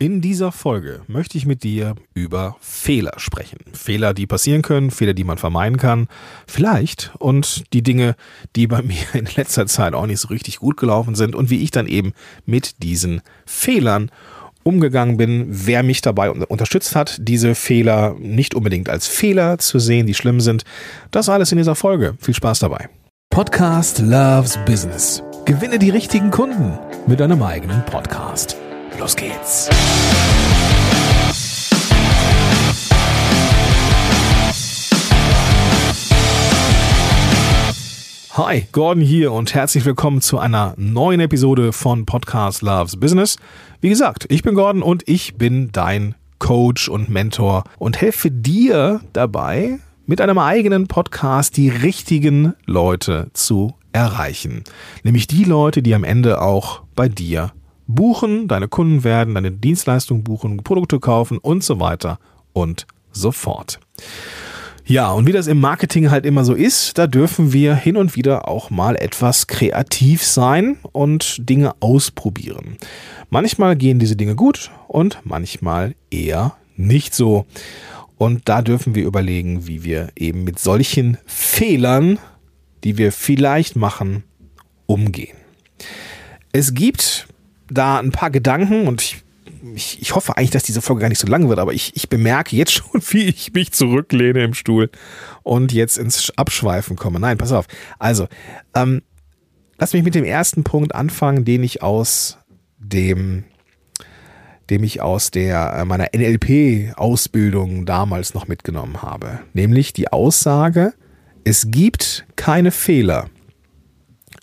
In dieser Folge möchte ich mit dir über Fehler sprechen. Fehler, die passieren können, Fehler, die man vermeiden kann, vielleicht und die Dinge, die bei mir in letzter Zeit auch nicht so richtig gut gelaufen sind und wie ich dann eben mit diesen Fehlern umgegangen bin, wer mich dabei unterstützt hat, diese Fehler nicht unbedingt als Fehler zu sehen, die schlimm sind. Das alles in dieser Folge. Viel Spaß dabei. Podcast Loves Business. Gewinne die richtigen Kunden mit deinem eigenen Podcast. Los geht's. Hi, Gordon hier und herzlich willkommen zu einer neuen Episode von Podcast Loves Business. Wie gesagt, ich bin Gordon und ich bin dein Coach und Mentor und helfe dir dabei, mit einem eigenen Podcast die richtigen Leute zu erreichen. Nämlich die Leute, die am Ende auch bei dir buchen, deine Kunden werden, deine Dienstleistungen buchen, Produkte kaufen und so weiter und so fort. Ja, und wie das im Marketing halt immer so ist, da dürfen wir hin und wieder auch mal etwas kreativ sein und Dinge ausprobieren. Manchmal gehen diese Dinge gut und manchmal eher nicht so. Und da dürfen wir überlegen, wie wir eben mit solchen Fehlern, die wir vielleicht machen, umgehen. Es gibt da ein paar Gedanken und ich, ich, ich, hoffe eigentlich, dass diese Folge gar nicht so lang wird, aber ich, ich bemerke jetzt schon, wie ich mich zurücklehne im Stuhl und jetzt ins Abschweifen komme. Nein, pass auf. Also, ähm, lass mich mit dem ersten Punkt anfangen, den ich aus dem dem ich aus der äh, meiner NLP-Ausbildung damals noch mitgenommen habe. Nämlich die Aussage, es gibt keine Fehler.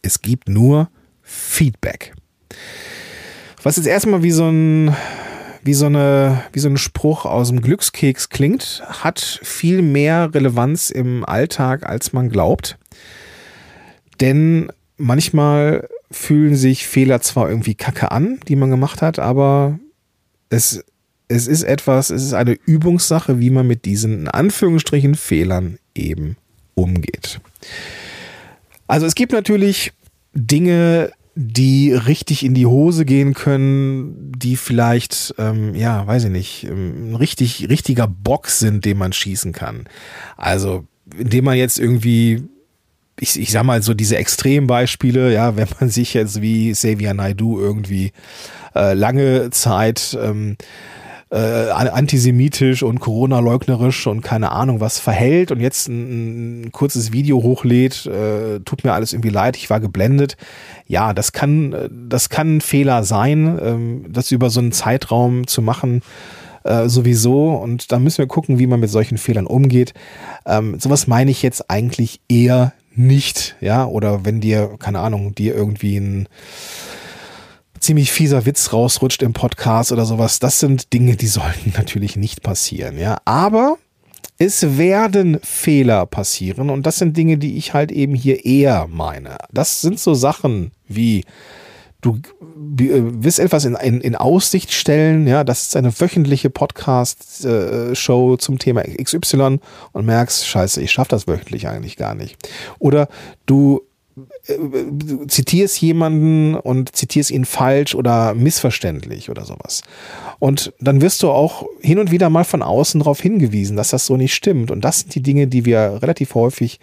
Es gibt nur Feedback. Was jetzt erstmal wie so ein wie so, eine, wie so ein Spruch aus dem Glückskeks klingt, hat viel mehr Relevanz im Alltag, als man glaubt. Denn manchmal fühlen sich Fehler zwar irgendwie kacke an, die man gemacht hat, aber es, es ist etwas, es ist eine Übungssache, wie man mit diesen in Anführungsstrichen Fehlern eben umgeht. Also es gibt natürlich Dinge, die richtig in die Hose gehen können, die vielleicht, ähm, ja, weiß ich nicht, ähm, ein richtig, richtiger Bock sind, den man schießen kann. Also, indem man jetzt irgendwie, ich, ich sag mal so diese Extrembeispiele, ja, wenn man sich jetzt wie Xavier Naidu irgendwie äh, lange Zeit ähm, äh, antisemitisch und Corona-leugnerisch und keine Ahnung was verhält und jetzt ein, ein kurzes Video hochlädt, äh, tut mir alles irgendwie leid, ich war geblendet. Ja, das kann, das kann ein Fehler sein, ähm, das über so einen Zeitraum zu machen äh, sowieso und da müssen wir gucken, wie man mit solchen Fehlern umgeht. Ähm, sowas meine ich jetzt eigentlich eher nicht, ja, oder wenn dir, keine Ahnung, dir irgendwie ein ziemlich fieser Witz rausrutscht im Podcast oder sowas. Das sind Dinge, die sollten natürlich nicht passieren, ja. Aber es werden Fehler passieren und das sind Dinge, die ich halt eben hier eher meine. Das sind so Sachen wie du äh, wirst etwas in, in, in Aussicht stellen, ja, das ist eine wöchentliche Podcast-Show äh, zum Thema XY und merkst, scheiße, ich schaffe das wöchentlich eigentlich gar nicht. Oder du zitierst jemanden und zitierst ihn falsch oder missverständlich oder sowas. Und dann wirst du auch hin und wieder mal von außen darauf hingewiesen, dass das so nicht stimmt. Und das sind die Dinge, die wir relativ häufig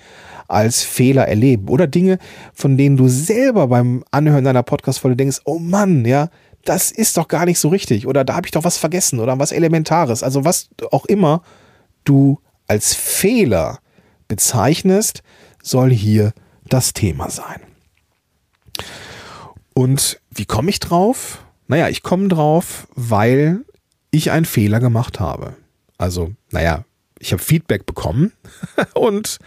als Fehler erleben. Oder Dinge, von denen du selber beim Anhören deiner Podcast-Folge denkst, oh Mann, ja, das ist doch gar nicht so richtig. Oder da habe ich doch was vergessen oder was Elementares. Also was auch immer du als Fehler bezeichnest, soll hier das Thema sein. Und wie komme ich drauf? Naja, ich komme drauf, weil ich einen Fehler gemacht habe. Also, naja, ich habe Feedback bekommen und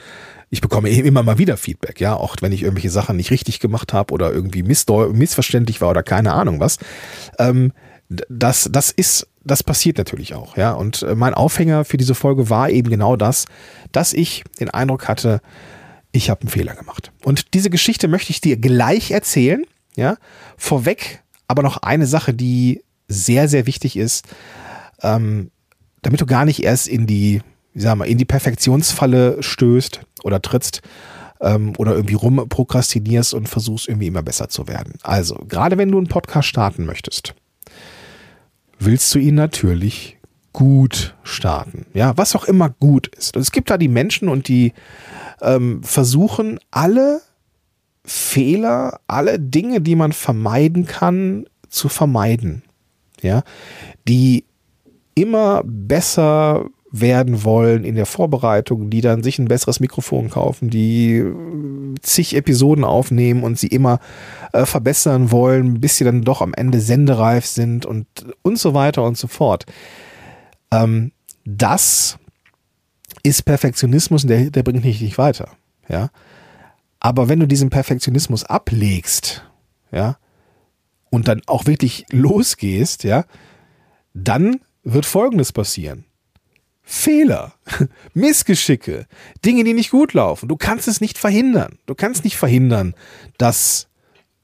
ich bekomme immer mal wieder Feedback, ja, auch wenn ich irgendwelche Sachen nicht richtig gemacht habe oder irgendwie missverständlich war oder keine Ahnung was. Ähm, das, das ist, das passiert natürlich auch, ja. Und äh, mein Aufhänger für diese Folge war eben genau das, dass ich den Eindruck hatte, ich habe einen Fehler gemacht. Und diese Geschichte möchte ich dir gleich erzählen. Ja, vorweg aber noch eine Sache, die sehr, sehr wichtig ist, ähm, damit du gar nicht erst in die, wie sagen wir, in die Perfektionsfalle stößt oder trittst ähm, oder irgendwie rumprokrastinierst und versuchst irgendwie immer besser zu werden. Also, gerade wenn du einen Podcast starten möchtest, willst du ihn natürlich gut starten. Ja, was auch immer gut ist. Und es gibt da die Menschen und die ähm, versuchen alle Fehler, alle Dinge, die man vermeiden kann, zu vermeiden. Ja, die immer besser werden wollen in der Vorbereitung, die dann sich ein besseres Mikrofon kaufen, die zig Episoden aufnehmen und sie immer äh, verbessern wollen, bis sie dann doch am Ende sendereif sind und, und so weiter und so fort. Ähm, das ist Perfektionismus und der, der bringt dich nicht weiter. Ja. Aber wenn du diesen Perfektionismus ablegst, ja, und dann auch wirklich losgehst, ja, dann wird Folgendes passieren. Fehler, Missgeschicke, Dinge, die nicht gut laufen. Du kannst es nicht verhindern. Du kannst nicht verhindern, dass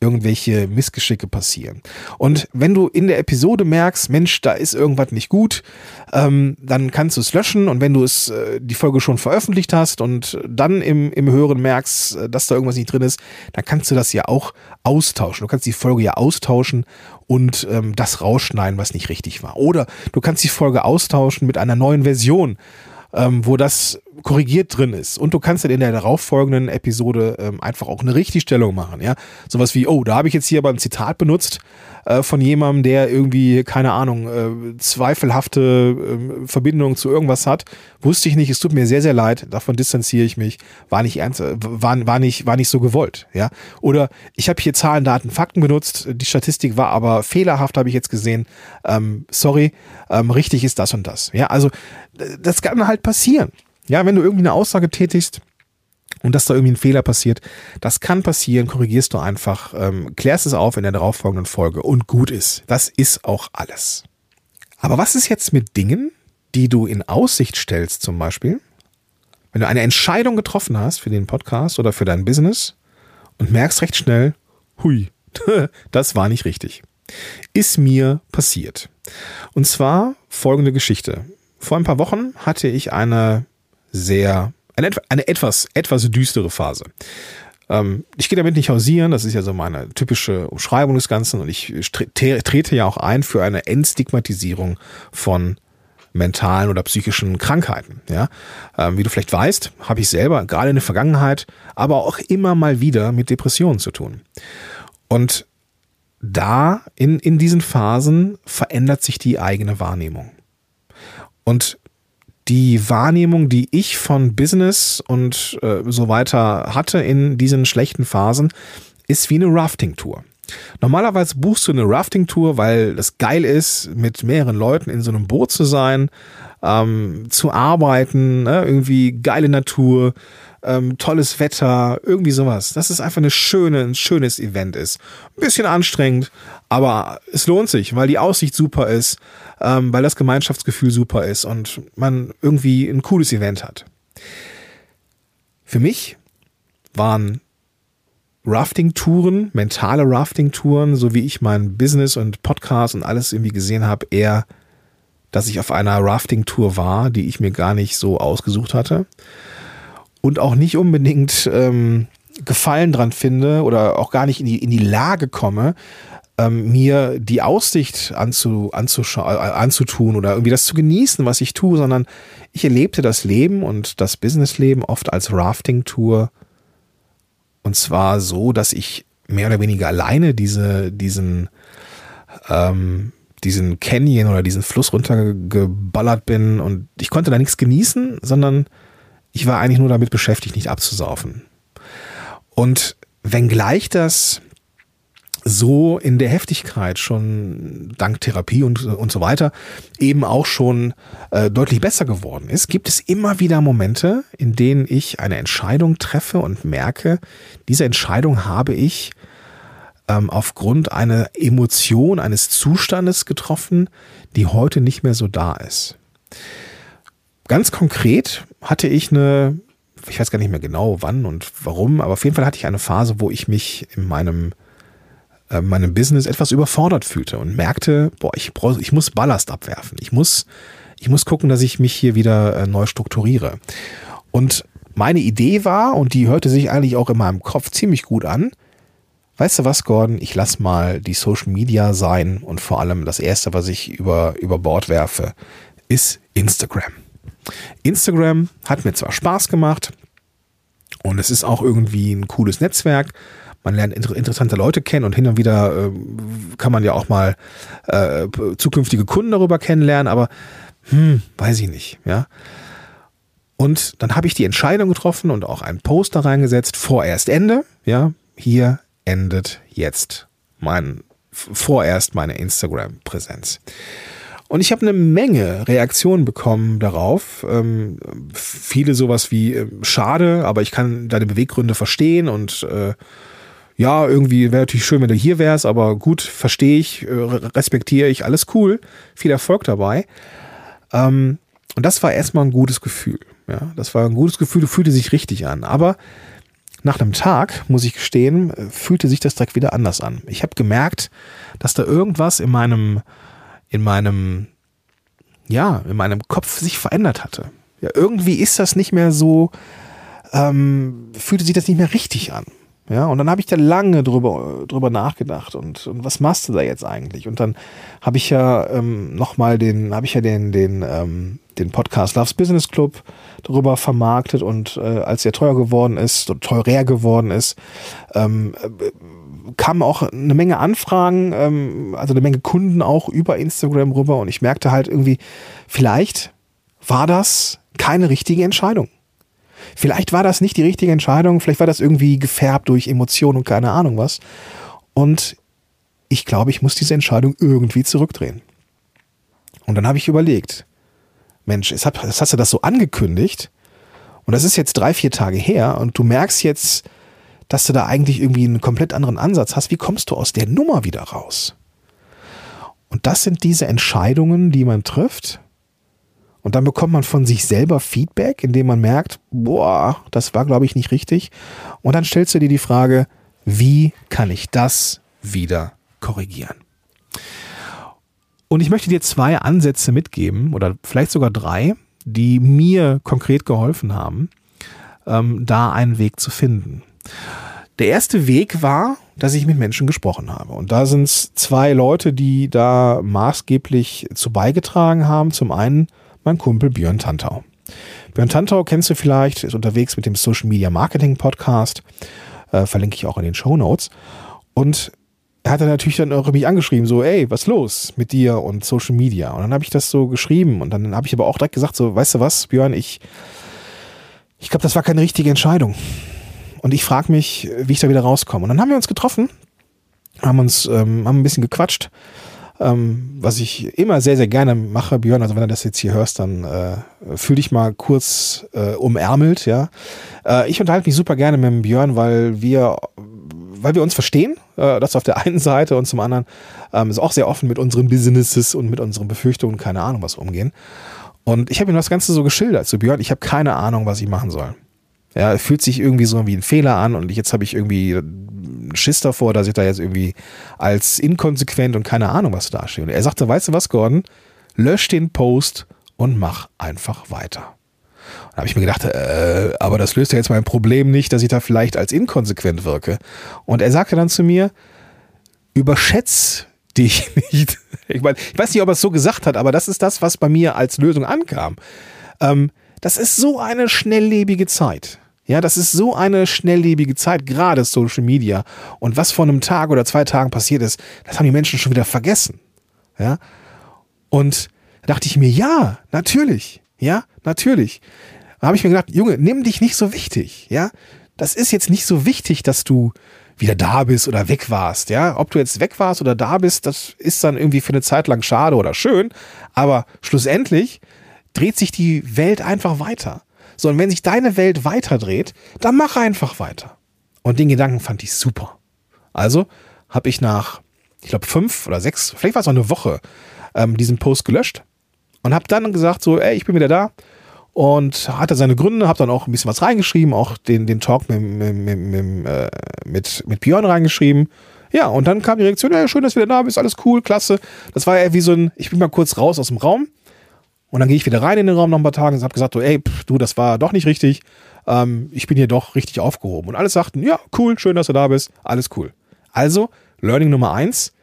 irgendwelche Missgeschicke passieren. Und wenn du in der Episode merkst, Mensch, da ist irgendwas nicht gut, ähm, dann kannst du es löschen und wenn du es äh, die Folge schon veröffentlicht hast und dann im, im Hören merkst, äh, dass da irgendwas nicht drin ist, dann kannst du das ja auch austauschen. Du kannst die Folge ja austauschen und ähm, das rausschneiden, was nicht richtig war. Oder du kannst die Folge austauschen mit einer neuen Version ähm, wo das korrigiert drin ist. Und du kannst dann in der darauffolgenden Episode ähm, einfach auch eine Richtigstellung machen, ja. Sowas wie, oh, da habe ich jetzt hier beim Zitat benutzt äh, von jemandem, der irgendwie, keine Ahnung, äh, zweifelhafte äh, Verbindung zu irgendwas hat. Wusste ich nicht, es tut mir sehr, sehr leid, davon distanziere ich mich, war nicht ernst, äh, war, war, nicht, war nicht so gewollt, ja. Oder ich habe hier Zahlen, Daten, Fakten benutzt, die Statistik war aber fehlerhaft, habe ich jetzt gesehen. Ähm, sorry, ähm, richtig ist das und das. Ja, also das kann halt passieren. Ja, wenn du irgendwie eine Aussage tätigst, und dass da irgendwie ein Fehler passiert, das kann passieren, korrigierst du einfach, ähm, klärst es auf in der darauffolgenden Folge und gut ist. Das ist auch alles. Aber was ist jetzt mit Dingen, die du in Aussicht stellst zum Beispiel? Wenn du eine Entscheidung getroffen hast für den Podcast oder für dein Business und merkst recht schnell, hui, das war nicht richtig. Ist mir passiert. Und zwar folgende Geschichte. Vor ein paar Wochen hatte ich eine sehr, eine, eine etwas, etwas düstere Phase. Ähm, ich gehe damit nicht hausieren, das ist ja so meine typische Umschreibung des Ganzen und ich trete ja auch ein für eine Entstigmatisierung von mentalen oder psychischen Krankheiten. Ja, ähm, wie du vielleicht weißt, habe ich selber gerade in der Vergangenheit, aber auch immer mal wieder mit Depressionen zu tun. Und da in, in diesen Phasen verändert sich die eigene Wahrnehmung. Und die Wahrnehmung, die ich von Business und äh, so weiter hatte in diesen schlechten Phasen, ist wie eine Rafting-Tour. Normalerweise buchst du eine Rafting-Tour, weil das geil ist, mit mehreren Leuten in so einem Boot zu sein, ähm, zu arbeiten, ne? irgendwie geile Natur, ähm, tolles Wetter, irgendwie sowas. Das ist einfach eine schöne, ein schönes Event ist. Ein bisschen anstrengend, aber es lohnt sich, weil die Aussicht super ist, ähm, weil das Gemeinschaftsgefühl super ist und man irgendwie ein cooles Event hat. Für mich waren Rafting-Touren, mentale Rafting-Touren, so wie ich mein Business und Podcast und alles irgendwie gesehen habe, eher, dass ich auf einer Rafting-Tour war, die ich mir gar nicht so ausgesucht hatte und auch nicht unbedingt ähm, Gefallen dran finde oder auch gar nicht in die, in die Lage komme, ähm, mir die Aussicht anzu, äh, anzutun oder irgendwie das zu genießen, was ich tue, sondern ich erlebte das Leben und das Businessleben oft als Rafting-Tour. Und zwar so, dass ich mehr oder weniger alleine diese, diesen, ähm, diesen Canyon oder diesen Fluss runtergeballert bin und ich konnte da nichts genießen, sondern ich war eigentlich nur damit beschäftigt, nicht abzusaufen. Und wenngleich das so in der Heftigkeit schon dank Therapie und, und so weiter eben auch schon äh, deutlich besser geworden ist, gibt es immer wieder Momente, in denen ich eine Entscheidung treffe und merke, diese Entscheidung habe ich ähm, aufgrund einer Emotion, eines Zustandes getroffen, die heute nicht mehr so da ist. Ganz konkret hatte ich eine, ich weiß gar nicht mehr genau wann und warum, aber auf jeden Fall hatte ich eine Phase, wo ich mich in meinem, äh, meinem Business etwas überfordert fühlte und merkte, boah, ich, brauch, ich muss Ballast abwerfen. Ich muss, ich muss gucken, dass ich mich hier wieder äh, neu strukturiere. Und meine Idee war, und die hörte sich eigentlich auch in meinem Kopf ziemlich gut an, weißt du was, Gordon, ich lass mal die Social Media sein und vor allem das erste, was ich über, über Bord werfe, ist Instagram. Instagram hat mir zwar Spaß gemacht und es ist auch irgendwie ein cooles Netzwerk. Man lernt inter interessante Leute kennen und hin und wieder äh, kann man ja auch mal äh, zukünftige Kunden darüber kennenlernen, aber hm, weiß ich nicht, ja. Und dann habe ich die Entscheidung getroffen und auch einen Poster reingesetzt, vorerst Ende, ja, hier endet jetzt mein, vorerst meine Instagram-Präsenz. Und ich habe eine Menge Reaktionen bekommen darauf. Ähm, viele sowas wie äh, schade, aber ich kann deine Beweggründe verstehen und äh, ja, irgendwie wäre natürlich schön, wenn du hier wärst, aber gut, verstehe ich, äh, respektiere ich, alles cool, viel Erfolg dabei. Ähm, und das war erstmal ein gutes Gefühl. Ja, das war ein gutes Gefühl, fühlte sich richtig an. Aber nach einem Tag, muss ich gestehen, fühlte sich das direkt wieder anders an. Ich habe gemerkt, dass da irgendwas in meinem, in meinem, ja, in meinem Kopf sich verändert hatte. Ja, irgendwie ist das nicht mehr so, ähm, fühlte sich das nicht mehr richtig an. Ja, und dann habe ich da lange drüber, drüber nachgedacht und, und was machst du da jetzt eigentlich? Und dann habe ich ja ähm, nochmal den, habe ich ja den, den, ähm, den Podcast Loves Business Club darüber vermarktet und äh, als er teuer geworden ist, teurer geworden ist, ähm, äh, kamen auch eine Menge Anfragen, ähm, also eine Menge Kunden auch über Instagram rüber und ich merkte halt irgendwie, vielleicht war das keine richtige Entscheidung. Vielleicht war das nicht die richtige Entscheidung, vielleicht war das irgendwie gefärbt durch Emotionen und keine Ahnung was. Und ich glaube, ich muss diese Entscheidung irgendwie zurückdrehen. Und dann habe ich überlegt, Mensch, jetzt hast du das so angekündigt und das ist jetzt drei, vier Tage her und du merkst jetzt, dass du da eigentlich irgendwie einen komplett anderen Ansatz hast. Wie kommst du aus der Nummer wieder raus? Und das sind diese Entscheidungen, die man trifft, und dann bekommt man von sich selber Feedback, indem man merkt, boah, das war, glaube ich, nicht richtig. Und dann stellst du dir die Frage, wie kann ich das wieder korrigieren? Und ich möchte dir zwei Ansätze mitgeben oder vielleicht sogar drei, die mir konkret geholfen haben, ähm, da einen Weg zu finden. Der erste Weg war, dass ich mit Menschen gesprochen habe. Und da sind es zwei Leute, die da maßgeblich zu beigetragen haben. Zum einen mein Kumpel Björn Tantau. Björn Tantau kennst du vielleicht, ist unterwegs mit dem Social Media Marketing Podcast, äh, verlinke ich auch in den Show Notes. Und hat dann natürlich dann auch mich angeschrieben, so, ey, was los mit dir und Social Media? Und dann habe ich das so geschrieben und dann habe ich aber auch direkt gesagt, so, weißt du was, Björn, ich, ich glaube, das war keine richtige Entscheidung. Und ich frage mich, wie ich da wieder rauskomme. Und dann haben wir uns getroffen, haben uns, ähm, haben ein bisschen gequatscht ähm, was ich immer sehr, sehr gerne mache, Björn, also wenn du das jetzt hier hörst, dann äh, fühl dich mal kurz äh, umärmelt, ja. Äh, ich unterhalte mich super gerne mit dem Björn, weil wir, weil wir uns verstehen, äh, das auf der einen Seite und zum anderen ähm, ist auch sehr offen mit unseren Businesses und mit unseren Befürchtungen, keine Ahnung, was umgehen. Und ich habe ihm das Ganze so geschildert, so Björn, ich habe keine Ahnung, was ich machen soll. Ja, fühlt sich irgendwie so wie ein Fehler an und jetzt habe ich irgendwie Schiss davor, dass ich da jetzt irgendwie als inkonsequent und keine Ahnung was dastehe. Und er sagte, weißt du was, Gordon? Lösch den Post und mach einfach weiter. Da habe ich mir gedacht, äh, aber das löst ja jetzt mein Problem nicht, dass ich da vielleicht als inkonsequent wirke. Und er sagte dann zu mir, überschätz dich nicht. Ich, mein, ich weiß nicht, ob er es so gesagt hat, aber das ist das, was bei mir als Lösung ankam. Ähm, das ist so eine schnelllebige Zeit. Ja, das ist so eine schnelllebige Zeit, gerade Social Media. Und was vor einem Tag oder zwei Tagen passiert ist, das haben die Menschen schon wieder vergessen. Ja. Und da dachte ich mir, ja, natürlich. Ja, natürlich. Da habe ich mir gedacht, Junge, nimm dich nicht so wichtig. Ja. Das ist jetzt nicht so wichtig, dass du wieder da bist oder weg warst. Ja, ob du jetzt weg warst oder da bist, das ist dann irgendwie für eine Zeit lang schade oder schön. Aber schlussendlich dreht sich die Welt einfach weiter. So, und wenn sich deine Welt weiterdreht, dann mach einfach weiter. Und den Gedanken fand ich super. Also habe ich nach, ich glaube, fünf oder sechs, vielleicht war es auch eine Woche, ähm, diesen Post gelöscht und habe dann gesagt, so, ey, ich bin wieder da. Und hatte seine Gründe, habe dann auch ein bisschen was reingeschrieben, auch den, den Talk mit, mit, mit, äh, mit, mit Björn reingeschrieben. Ja, und dann kam die Reaktion, ja, schön, dass du wieder da bist, alles cool, klasse. Das war ja wie so ein, ich bin mal kurz raus aus dem Raum und dann gehe ich wieder rein in den Raum nach ein paar Tagen und habe gesagt, so, ey, pff, du, das war doch nicht richtig. Ähm, ich bin hier doch richtig aufgehoben. Und alle sagten, ja, cool, schön, dass du da bist, alles cool. Also, Learning Nummer eins,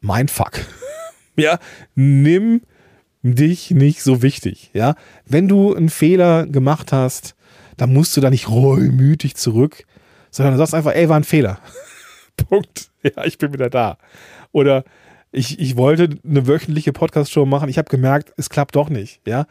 mein Fuck. ja, nimm dich nicht so wichtig. Ja, wenn du einen Fehler gemacht hast, dann musst du da nicht reumütig zurück, sondern du sagst einfach, ey, war ein Fehler. Punkt. Ja, ich bin wieder da. Oder ich, ich wollte eine wöchentliche Podcast-Show machen. Ich habe gemerkt, es klappt doch nicht. Ja,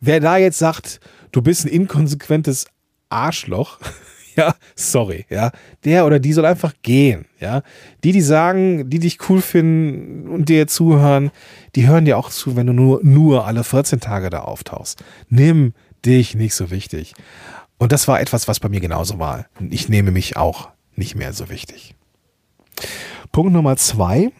wer da jetzt sagt, du bist ein inkonsequentes Arschloch, ja, sorry, ja, der oder die soll einfach gehen, ja. Die, die sagen, die dich cool finden und dir zuhören, die hören dir auch zu, wenn du nur, nur alle 14 Tage da auftauchst. Nimm dich nicht so wichtig. Und das war etwas, was bei mir genauso war. Ich nehme mich auch nicht mehr so wichtig. Punkt Nummer zwei.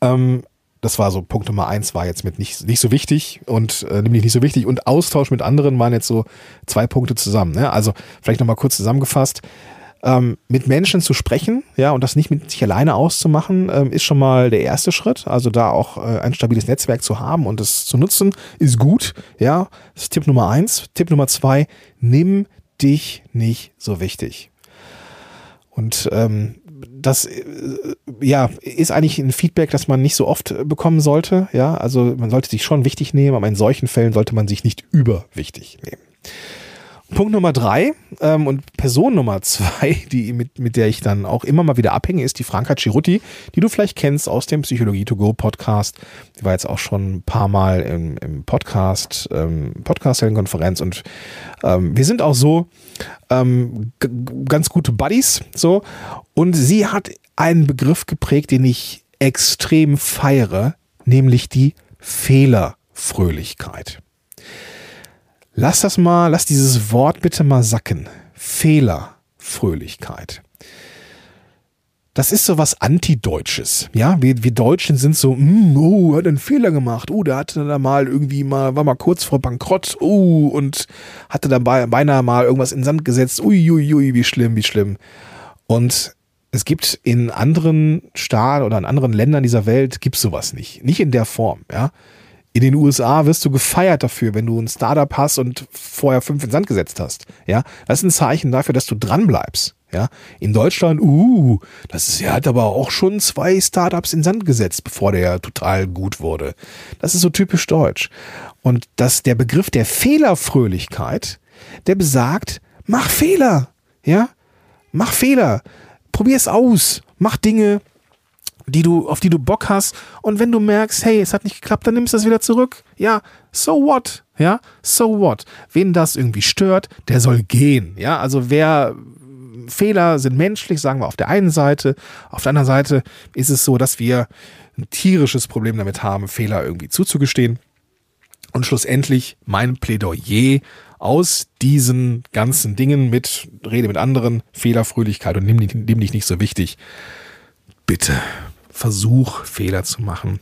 Ähm, das war so Punkt Nummer eins, war jetzt mit nicht, nicht so wichtig und äh, nämlich nicht so wichtig und Austausch mit anderen waren jetzt so zwei Punkte zusammen. Ne? Also vielleicht nochmal kurz zusammengefasst. Ähm, mit Menschen zu sprechen, ja, und das nicht mit sich alleine auszumachen, ähm, ist schon mal der erste Schritt. Also da auch äh, ein stabiles Netzwerk zu haben und es zu nutzen, ist gut, ja. Das ist Tipp Nummer eins. Tipp Nummer zwei, nimm dich nicht so wichtig. Und ähm, das äh, ja ist eigentlich ein Feedback, das man nicht so oft bekommen sollte. Ja, also man sollte sich schon wichtig nehmen, aber in solchen Fällen sollte man sich nicht überwichtig nehmen. Punkt Nummer drei ähm, und Person Nummer zwei, die mit, mit der ich dann auch immer mal wieder abhänge, ist die Franka Ciruti, die du vielleicht kennst aus dem Psychologie to go Podcast. Die war jetzt auch schon ein paar Mal im, im Podcast, ähm, Podcast-Konferenz und ähm, wir sind auch so ähm, ganz gute Buddies, so. Und sie hat einen Begriff geprägt, den ich extrem feiere, nämlich die Fehlerfröhlichkeit. Lass das mal, lass dieses Wort bitte mal sacken. Fehlerfröhlichkeit. Das ist so was Antideutsches. Ja, wir, wir Deutschen sind so, mm, oh, hat einen Fehler gemacht. Oh, der hatte da mal irgendwie mal, war mal kurz vor Bankrott. Oh, und hatte dabei beinahe mal irgendwas in Sand gesetzt. Ui, ui, ui, wie schlimm, wie schlimm. Und es gibt in anderen Staaten oder in anderen Ländern dieser Welt gibt sowas nicht. Nicht in der Form, ja. In den USA wirst du gefeiert dafür, wenn du ein Startup hast und vorher fünf in Sand gesetzt hast. Ja, das ist ein Zeichen dafür, dass du dran bleibst. Ja, in Deutschland, uh, das ist, er hat aber auch schon zwei Startups in Sand gesetzt, bevor der total gut wurde. Das ist so typisch deutsch. Und dass der Begriff der Fehlerfröhlichkeit, der besagt, mach Fehler. Ja, mach Fehler. Probier es aus. Mach Dinge, die du, auf die du Bock hast. Und wenn du merkst, hey, es hat nicht geklappt, dann nimmst du das wieder zurück. Ja, so what? Ja, so what? Wen das irgendwie stört, der soll gehen. Ja, also wer Fehler sind menschlich, sagen wir auf der einen Seite. Auf der anderen Seite ist es so, dass wir ein tierisches Problem damit haben, Fehler irgendwie zuzugestehen. Und schlussendlich mein Plädoyer aus diesen ganzen Dingen mit Rede mit anderen, Fehlerfröhlichkeit und nimm, nimm dich nicht so wichtig. Bitte Versuch, Fehler zu machen.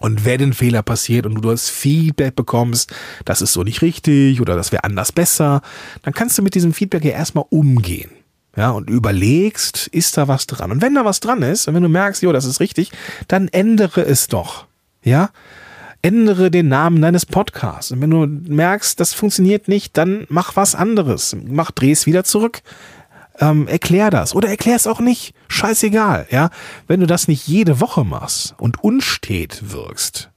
Und wenn ein Fehler passiert und du das Feedback bekommst, das ist so nicht richtig oder das wäre anders besser, dann kannst du mit diesem Feedback ja erstmal umgehen. Ja, und überlegst, ist da was dran? Und wenn da was dran ist, und wenn du merkst, jo, das ist richtig, dann ändere es doch. Ja? Ändere den Namen deines Podcasts. Und wenn du merkst, das funktioniert nicht, dann mach was anderes. Mach, es wieder zurück ähm, erklär das oder erklär es auch nicht. Scheißegal, ja. Wenn du das nicht jede Woche machst und unstet wirkst,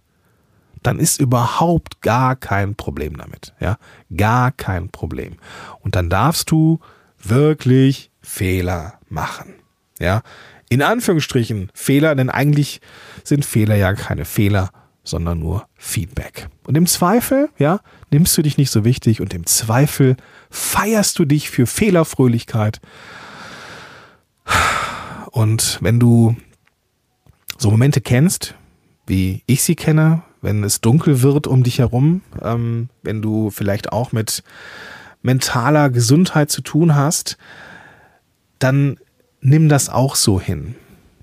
dann ist überhaupt gar kein Problem damit, ja. Gar kein Problem. Und dann darfst du wirklich Fehler machen, ja. In Anführungsstrichen Fehler, denn eigentlich sind Fehler ja keine Fehler, sondern nur Feedback. Und im Zweifel, ja, nimmst du dich nicht so wichtig und im Zweifel feierst du dich für Fehlerfröhlichkeit. Und wenn du so Momente kennst, wie ich sie kenne, wenn es dunkel wird um dich herum, ähm, wenn du vielleicht auch mit mentaler Gesundheit zu tun hast, dann nimm das auch so hin.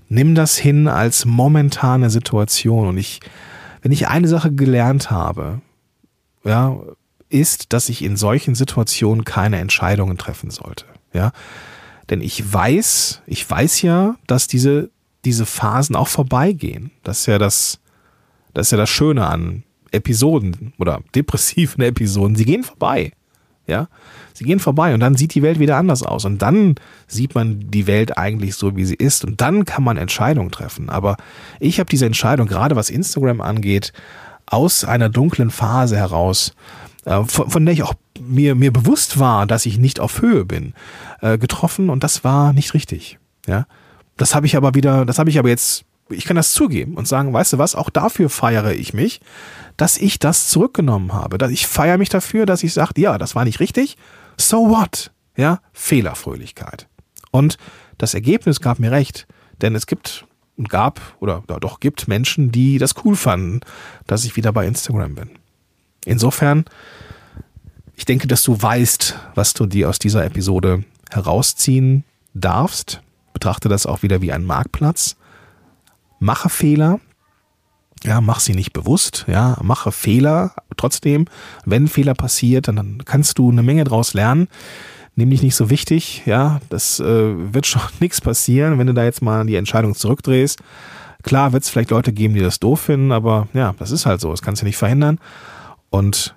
Nimm das hin als momentane Situation. Und ich, wenn ich eine Sache gelernt habe, ja, ist, dass ich in solchen Situationen keine Entscheidungen treffen sollte. Ja, denn ich weiß, ich weiß ja, dass diese, diese Phasen auch vorbeigehen. Das ist ja das, das ist ja das Schöne an Episoden oder depressiven Episoden. Sie gehen vorbei. Ja, sie gehen vorbei und dann sieht die Welt wieder anders aus und dann sieht man die Welt eigentlich so, wie sie ist und dann kann man Entscheidungen treffen. Aber ich habe diese Entscheidung, gerade was Instagram angeht, aus einer dunklen Phase heraus, äh, von, von der ich auch mir, mir bewusst war, dass ich nicht auf Höhe bin, äh, getroffen und das war nicht richtig. Ja, das habe ich aber wieder, das habe ich aber jetzt ich kann das zugeben und sagen, weißt du was, auch dafür feiere ich mich, dass ich das zurückgenommen habe. Ich feiere mich dafür, dass ich sage, ja, das war nicht richtig. So what? Ja, Fehlerfröhlichkeit. Und das Ergebnis gab mir recht, denn es gibt und gab oder doch gibt Menschen, die das cool fanden, dass ich wieder bei Instagram bin. Insofern, ich denke, dass du weißt, was du dir aus dieser Episode herausziehen darfst. Betrachte das auch wieder wie ein Marktplatz mache Fehler, ja, mach sie nicht bewusst, ja, mache Fehler trotzdem. Wenn Fehler passiert, dann, kannst du eine Menge draus lernen. Nimm dich nicht so wichtig, ja, das äh, wird schon nichts passieren, wenn du da jetzt mal die Entscheidung zurückdrehst. Klar wird es vielleicht Leute geben, die das doof finden, aber ja, das ist halt so, das kannst du nicht verhindern. Und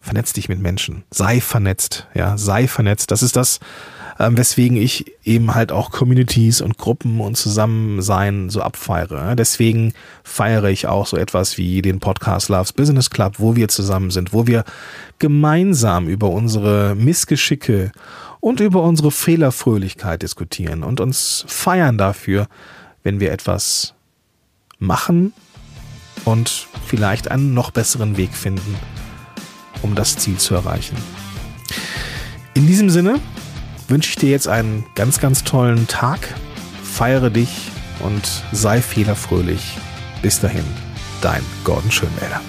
vernetz dich mit Menschen, sei vernetzt, ja, sei vernetzt. Das ist das, ähm, weswegen ich eben halt auch Communities und Gruppen und Zusammensein so abfeiere. Deswegen feiere ich auch so etwas wie den Podcast Loves Business Club, wo wir zusammen sind, wo wir gemeinsam über unsere Missgeschicke und über unsere Fehlerfröhlichkeit diskutieren und uns feiern dafür, wenn wir etwas machen und vielleicht einen noch besseren Weg finden, um das Ziel zu erreichen. In diesem Sinne wünsche ich dir jetzt einen ganz, ganz tollen Tag. Feiere dich und sei fehlerfröhlich. Bis dahin, dein Gordon Schönwälder.